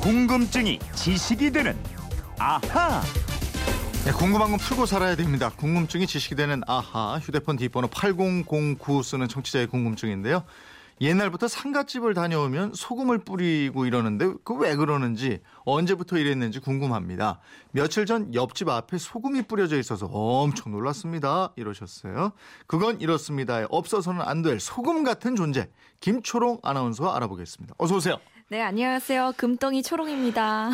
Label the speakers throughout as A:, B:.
A: 궁금증이 지식이 되는 아하.
B: 네, 궁금한 건 풀고 살아야 됩니다. 궁금증이 지식이 되는 아하 휴대폰 뒷번호 8009 쓰는 청취자의 궁금증인데요. 옛날부터 상갓집을 다녀오면 소금을 뿌리고 이러는데 그 왜 그러는지 언제부터 이랬는지 궁금합니다. 며칠 전 옆집 앞에 소금이 뿌려져 있어서 엄청 놀랐습니다. 이러셨어요. 그건 이렇습니다. 없어서는 안 될 소금 같은 존재 김초롱 아나운서와 알아보겠습니다. 어서 오세요.
C: 네, 안녕하세요. 금덩이 초롱입니다.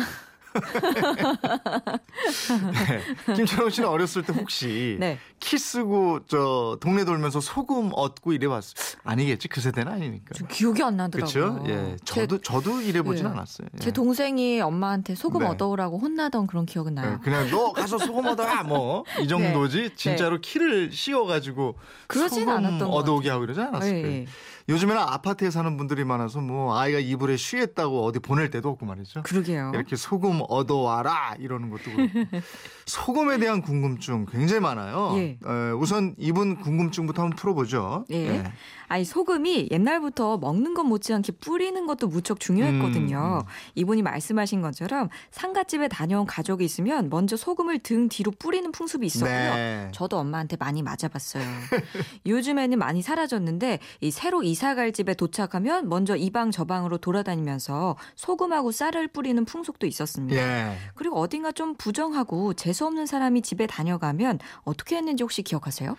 B: 네. 김철원 씨는 어렸을 때 혹시
C: 네.
B: 키 쓰고 저 동네 돌면서 소금 얻고 이래봤어? 아니겠지 그 세대는 아니니까.
C: 좀 기억이 안 나더라고요.
B: 그렇죠. 예, 저도 저도 이래보진
C: 네.
B: 않았어요. 예.
C: 제 동생이 엄마한테 소금
B: 네.
C: 얻어오라고 혼나던 그런 기억은
B: 예,
C: 나요.
B: 그냥 너 가서 소금 얻어라 뭐 이 정도지 진짜로 키를 씌워가지고
C: 네. 그러진
B: 소금
C: 않았던 것
B: 얻어오게 하고 이러지 않았을
C: 예. 예.
B: 요즘에는 아파트에 사는 분들이 많아서 뭐 아이가 이불에 쉬했다고 어디 보낼 때도 없고 말이죠.
C: 그러게요.
B: 이렇게 소금 얻어와라 이러는 것도 그렇고 소금에 대한 궁금증 굉장히 많아요.
C: 예.
B: 어, 우선 이분 궁금증부터 한번 풀어보죠.
C: 예. 아니 소금이 옛날부터 먹는 것 못지않게 뿌리는 것도 무척 중요했거든요.
B: 음,
C: 이분이 말씀하신 것처럼 상갓집에 다녀온 가족이 있으면 먼저 소금을 등 뒤로 뿌리는 풍습이 있었고요.
B: 네.
C: 저도 엄마한테 많이 맞아봤어요. 요즘에는 많이 사라졌는데 이 새로 이 사갈 집에 도착하면 먼저 이 방 저 방으로 돌아다니면서 소금하고 쌀을 뿌리는 풍속도 있었습니다.
B: 예.
C: 그리고 어딘가 좀 부정하고 재수 없는 사람이 집에 다녀가면 어떻게 했는지 혹시 기억하세요?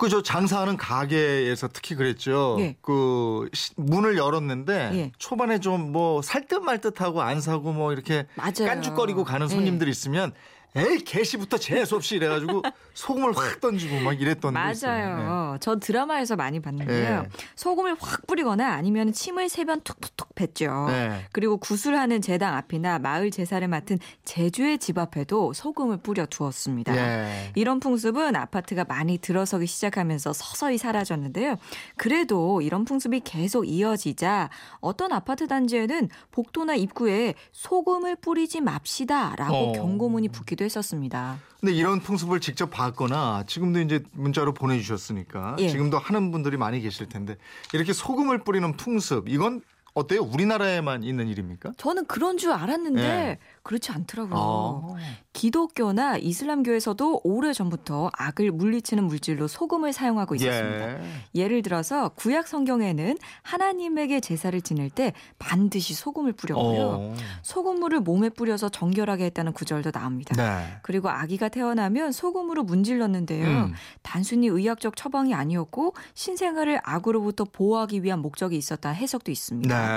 B: 그저 장사하는 가게에서 특히 그랬죠.
C: 예.
B: 그 시- 문을 열었는데
C: 예.
B: 초반에 좀 뭐 살듯 말 듯하고 안 사고 뭐 이렇게
C: 맞아요.
B: 깐죽거리고 가는
C: 예.
B: 손님들이 있으면 에이 개시부터 재수 없이 이래가지고 소금을 확 던지고 막 이랬던 거 있어요. 네.
C: 맞아요. 저 드라마에서 많이 봤는데요.
B: 네.
C: 소금을 확 뿌리거나 아니면 침을 세 번 툭툭툭 뱉죠.
B: 네.
C: 그리고 구슬하는 제당 앞이나 마을 제사를 맡은 제주의 집 앞에도 소금을 뿌려 두었습니다.
B: 예.
C: 이런 풍습은 아파트가 많이 들어서기 시작하면서 서서히 사라졌는데요. 그래도 이런 풍습이 계속 이어지자 어떤 아파트 단지에는 복도나 입구에 소금을 뿌리지 맙시다라고
B: 어.
C: 경고문이 붙기도 했었습니다.
B: 근데 이런 풍습을 직접 봤거나 지금도 이제 문자로 보내주셨으니까
C: 예.
B: 지금도 하는 분들이 많이 계실 텐데 이렇게 소금을 뿌리는 풍습 이건 어때요? 우리나라에만 있는 일입니까?
C: 저는 그런 줄 알았는데
B: 네.
C: 그렇지 않더라고요.
B: 아.
C: 기독교나 이슬람교에서도 오래 전부터 악을 물리치는 물질로 소금을 사용하고 있었습니다.
B: 예.
C: 예를 들어서 구약 성경에는 하나님에게 제사를 지낼 때 반드시 소금을 뿌렸고요.
B: 어.
C: 소금물을 몸에 뿌려서 정결하게 했다는 구절도 나옵니다.
B: 네.
C: 그리고 아기가 태어나면 소금으로 문질렀는데요.
B: 음.
C: 단순히 의학적 처방이 아니었고 신생아를 악으로부터 보호하기 위한 목적이 있었다는 해석도 있습니다.
B: 네.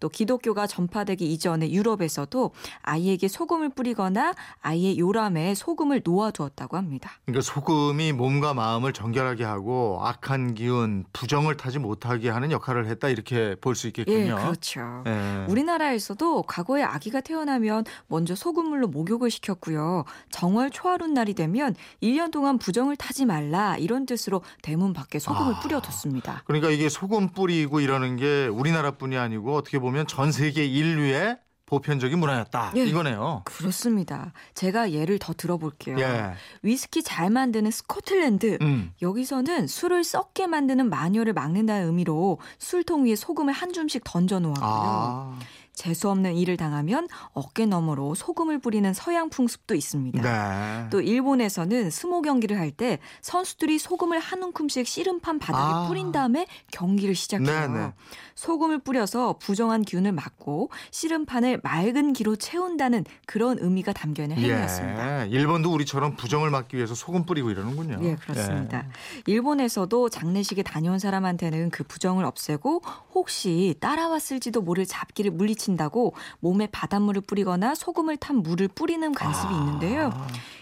C: 또 기독교가 전파되기 이전에 유럽에서도 아이에게 소금을 뿌리거나 아이의 요람에 소금을 놓아두었다고 합니다.
B: 그러니까 소금이 몸과 마음을 정결하게 하고 악한 기운, 부정을 타지 못하게 하는 역할을 했다 이렇게 볼 수 있겠군요.
C: 예, 그렇죠.
B: 예.
C: 우리나라에서도 과거에 아기가 태어나면 먼저 소금물로 목욕을 시켰고요. 정월 초하룻 날이 되면 1년 동안 부정을 타지 말라 이런 뜻으로 대문 밖에 소금을
B: 아.
C: 뿌려뒀습니다.
B: 그러니까 이게 소금 뿌리고 이러는 게 우리나라뿐이 아니고 어떻게 보면 전 세계 인류의 보편적인 문화였다
C: 예.
B: 이거네요.
C: 그렇습니다. 제가 예를 더 들어볼게요.
B: 예.
C: 위스키 잘 만드는 스코틀랜드.
B: 음.
C: 여기서는 술을 썩게 만드는 마녀를 막는다는 의미로 술통 위에 소금을 한 줌씩 던져 놓았고요.
B: 아.
C: 재수 없는 일을 당하면 어깨 너머로 소금을 뿌리는 서양 풍습도 있습니다.
B: 네.
C: 또 일본에서는 스모 경기를 할 때 선수들이 소금을 한 움큼씩 씨름판 바닥에
B: 아.
C: 뿌린 다음에 경기를 시작해요.
B: 네네.
C: 소금을 뿌려서 부정한 기운을 막고 씨름판을 맑은 기로 채운다는 그런 의미가 담겨 있는 행위였습니다.
B: 예. 일본도 우리처럼 부정을 막기 위해서 소금 뿌리고 이러는군요.
C: 예, 그렇습니다. 일본에서도 장례식에 다녀온 사람한테는 그 부정을 없애고 혹시 따라왔을지도 모를 잡기를 물리 친다고 몸에 바닷물을 뿌리거나 소금을 탄 물을 뿌리는 관습이
B: 아.
C: 있는데요.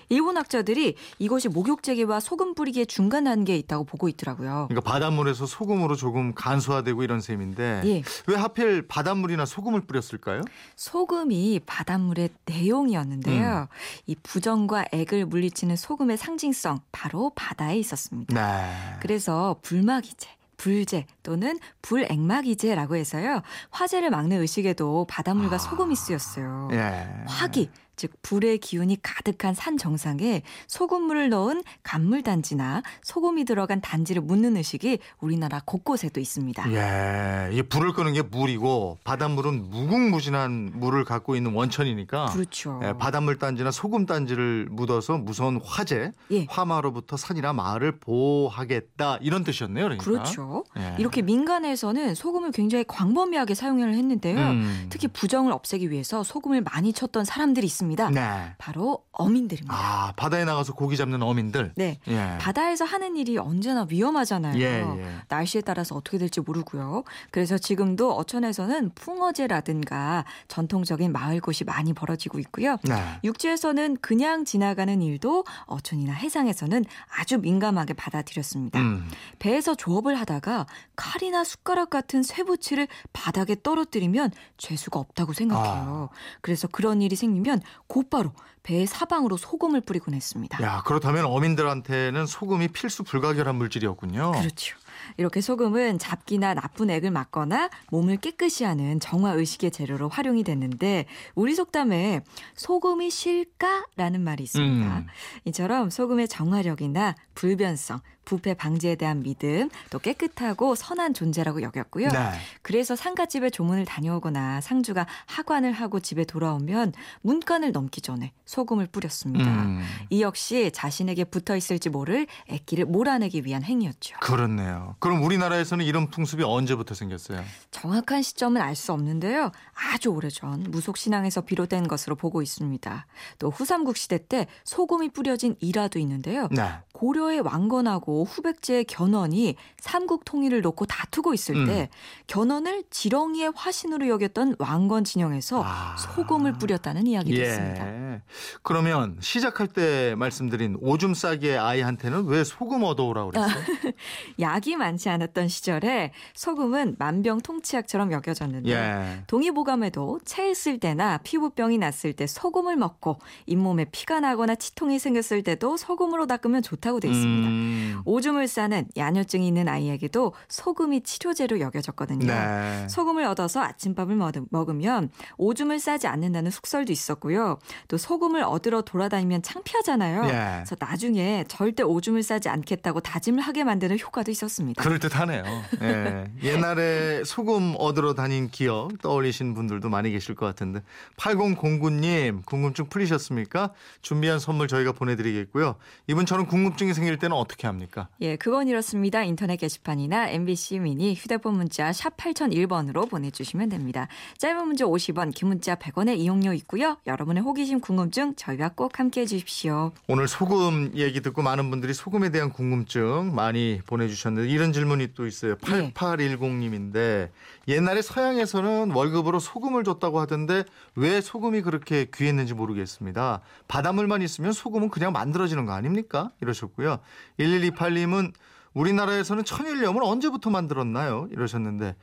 C: 일본 학자들이 이것이 목욕제기와 소금 뿌리기의 중간 단계에 있다고 보고 있더라고요.
B: 그러니까 바닷물에서 소금으로 조금 간소화되고 이런 셈인데
C: 예.
B: 왜 하필 바닷물이나 소금을 뿌렸을까요?
C: 소금이 바닷물의 내용이었는데요.
B: 음.
C: 이 부정과 액을 물리치는 소금의 상징성 바로 바다에 있었습니다.
B: 네.
C: 그래서 불막이제, 불제 또는 불액막이제라고 해서요. 화재를 막는 의식에도 바닷물과
B: 아.
C: 소금이 쓰였어요.
B: 예.
C: 화기, 즉 불의 기운이 가득한 산 정상에 소금물을 넣은 간물 단지나 소금이 들어간 단지를 묻는 의식이 우리나라 곳곳에도 있습니다.
B: 예, 이 불을 끄는 게 물이고 바닷물은 무궁무진한 물을 갖고 있는 원천이니까
C: 그렇죠.
B: 예, 바닷물 단지나 소금 단지를 묻어서 무서운 화재,
C: 예.
B: 화마로부터 산이나 마을을 보호하겠다 이런 뜻이었네요. 그러니까.
C: 그렇죠.
B: 예.
C: 이렇게 민간에서는 소금을 굉장히 광범위하게 사용을 했는데요.
B: 음.
C: 특히 부정을 없애기 위해서 소금을 많이 쳤던 사람들이 있습니다.
B: 네.
C: 바로 어민들입니다.
B: 아 바다에 나가서 고기 잡는 어민들.
C: 네.
B: 예.
C: 바다에서 하는 일이 언제나 위험하잖아요.
B: 예, 예.
C: 날씨에 따라서 어떻게 될지 모르고요. 그래서 지금도 어천에서는 풍어제라든가 전통적인 마을곳이 많이 벌어지고 있고요.
B: 네.
C: 육지에서는 그냥 지나가는 일도 어촌이나 해상에서는 아주 민감하게 받아들였습니다.
B: 음.
C: 배에서 조업을 하다가 칼이나 숟가락 같은 쇠붙이를 바닥에 떨어뜨리면 죄수가 없다고 생각해요. 그래서 그런 일이 생기면 곧바로 배의 사방으로 소금을 뿌리곤 했습니다.
B: 야 그렇다면 어민들한테는 소금이 필수 불가결한 물질이었군요.
C: 그렇죠. 이렇게 소금은 잡기나 나쁜 액을 막거나 몸을 깨끗이 하는 정화 의식의 재료로 활용이 됐는데 우리 속담에 소금이 실까라는 말이 있습니다.
B: 음.
C: 이처럼 소금의 정화력이나 불변성, 부패 방지에 대한 믿음, 또 깨끗하고 선한 존재라고 여겼고요.
B: 네.
C: 그래서 상가집에 조문을 다녀오거나 상주가 하관을 하고 집에 돌아오면 문간을 넘기 전에 소금을 뿌렸습니다.
B: 음.
C: 이 역시 자신에게 붙어 있을지 모를 액기를 몰아내기 위한 행위였죠.
B: 그렇네요. 그럼 우리나라에서는 이런 풍습이 언제부터 생겼어요?
C: 정확한 시점은 알 수 없는데요. 아주 오래전 무속 신앙에서 비롯된 것으로 보고 있습니다. 또 후삼국 시대 때 소금이 뿌려진 일화도 있는데요.
B: 네.
C: 고려의 왕건하고 후백제의 견훤이 삼국 통일을 놓고 다투고 있을
B: 음.
C: 때 견훤을 지렁이의 화신으로 여겼던 왕건 진영에서
B: 아.
C: 소금을 뿌렸다는 이야기도 있습니다.
B: 예. 그러면 시작할 때 말씀드린 오줌 싸기의 아이한테는 왜 소금 얻어오라고 그랬어요?
C: 약이 많지 않았던 시절에 소금은 만병통치약처럼 여겨졌는데
B: 예.
C: 동의보감에도 체했을 때나 피부병이 났을 때 소금을 먹고 잇몸에 피가 나거나 치통이 생겼을 때도 소금으로 닦으면 좋다고 돼 있습니다.
B: 음.
C: 오줌을 싸는 야뇨증이 있는 아이에게도 소금이 치료제로 여겨졌거든요.
B: 네.
C: 소금을 얻어서 아침밥을 먹- 먹으면 오줌을 싸지 않는다는 속설도 있었고요. 또 소금을 얻으러 돌아다니면 창피하잖아요.
B: 예.
C: 그래서 나중에 절대 오줌을 싸지 않겠다고 다짐을 하게 만드는 효과도 있었습니다.
B: 그럴 듯하네요. 예. 옛날에 소금 얻으러 다닌 기억 떠올리신 분들도 많이 계실 것 같은데 8009님 궁금증 풀리셨습니까? 준비한 선물 저희가 보내드리겠고요. 이분처럼 궁금증이 생길 때는 어떻게 합니까?
C: 예, 그건 이렇습니다. 인터넷 게시판이나 MBC 미니 휴대폰 문자 샵 8001번으로 보내주시면 됩니다. 짧은 문자 50원, 긴 문자 100원의 이용료 있고요. 여러분의 호기심, 궁금 증 저희와 꼭 함께해 주십시오.
B: 오늘 소금 얘기 듣고 많은 분들이 소금에 대한 궁금증 많이 보내주셨는데 이런 질문이 또 있어요.
C: 네.
B: 8810님인데 옛날에 서양에서는 월급으로 소금을 줬다고 하던데 왜 소금이 그렇게 귀했는지 모르겠습니다. 바닷물만 있으면 소금은 그냥 만들어지는 거 아닙니까? 이러셨고요. 1128님은 우리나라에서는 천일염을 언제부터 만들었나요? 이러셨는데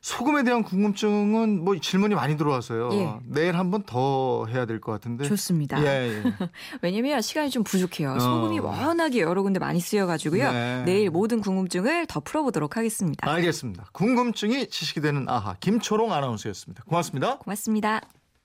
B: 소금에 대한 궁금증은 뭐 질문이 많이 들어와서요.
C: 예.
B: 내일 한 번 더 해야 될 것 같은데.
C: 좋습니다.
B: 예, 예.
C: 왜냐면 시간이 좀 부족해요.
B: 어.
C: 소금이 워낙에 여러 군데 많이 쓰여가지고요.
B: 네.
C: 내일 모든 궁금증을 더 풀어보도록 하겠습니다.
B: 알겠습니다. 궁금증이 지식이 되는 아하 김초롱 아나운서였습니다. 고맙습니다.
C: 고맙습니다.